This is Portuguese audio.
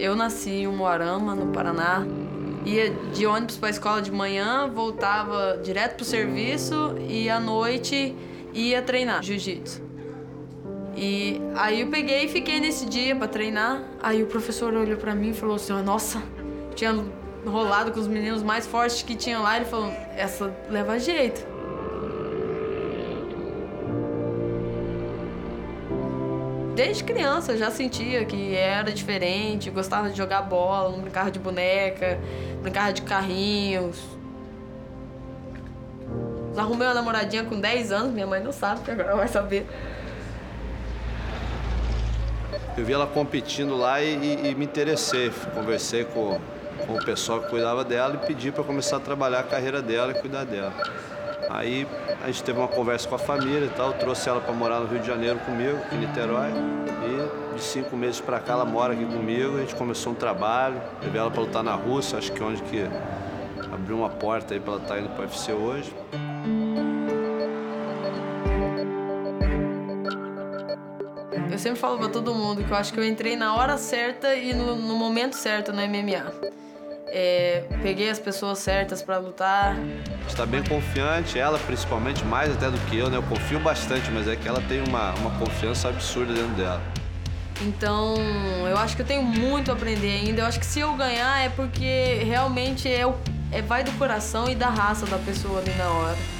Eu nasci em Umuarama, no Paraná. Ia de ônibus para a escola de manhã, voltava direto pro serviço e à noite ia treinar jiu-jitsu. E aí eu peguei e fiquei nesse dia para treinar. Aí o professor olhou para mim e falou assim: "Nossa, tinha rolado com os meninos mais fortes que tinham lá". Ele falou: "Essa leva jeito". Desde criança já sentia que era diferente, gostava de jogar bola, não brincava de boneca, brincava de carrinhos. Arrumei uma namoradinha com 10 anos, minha mãe não sabe, que agora vai saber. Eu vi ela competindo lá e, e, e me interessei. Conversei com, com o pessoal que cuidava dela e pedi para começar a trabalhar a carreira dela e cuidar dela. Aí a gente teve uma conversa com a família e tal, trouxe ela para morar no Rio de Janeiro comigo, em Niterói. E de cinco meses para cá ela mora aqui comigo, a gente começou um trabalho, levei ela para lutar na Rússia, acho que é onde que abriu uma porta aí para ela estar tá indo para o UFC hoje. Eu sempre falo para todo mundo que eu acho que eu entrei na hora certa e no, no momento certo no MMA. É, peguei as pessoas certas para lutar. Está bem confiante, ela principalmente, mais até do que eu, né? Eu confio bastante, mas é que ela tem uma, uma confiança absurda dentro dela. Então, eu acho que eu tenho muito a aprender ainda. Eu acho que se eu ganhar é porque realmente é, o, é vai do coração e da raça da pessoa ali na hora.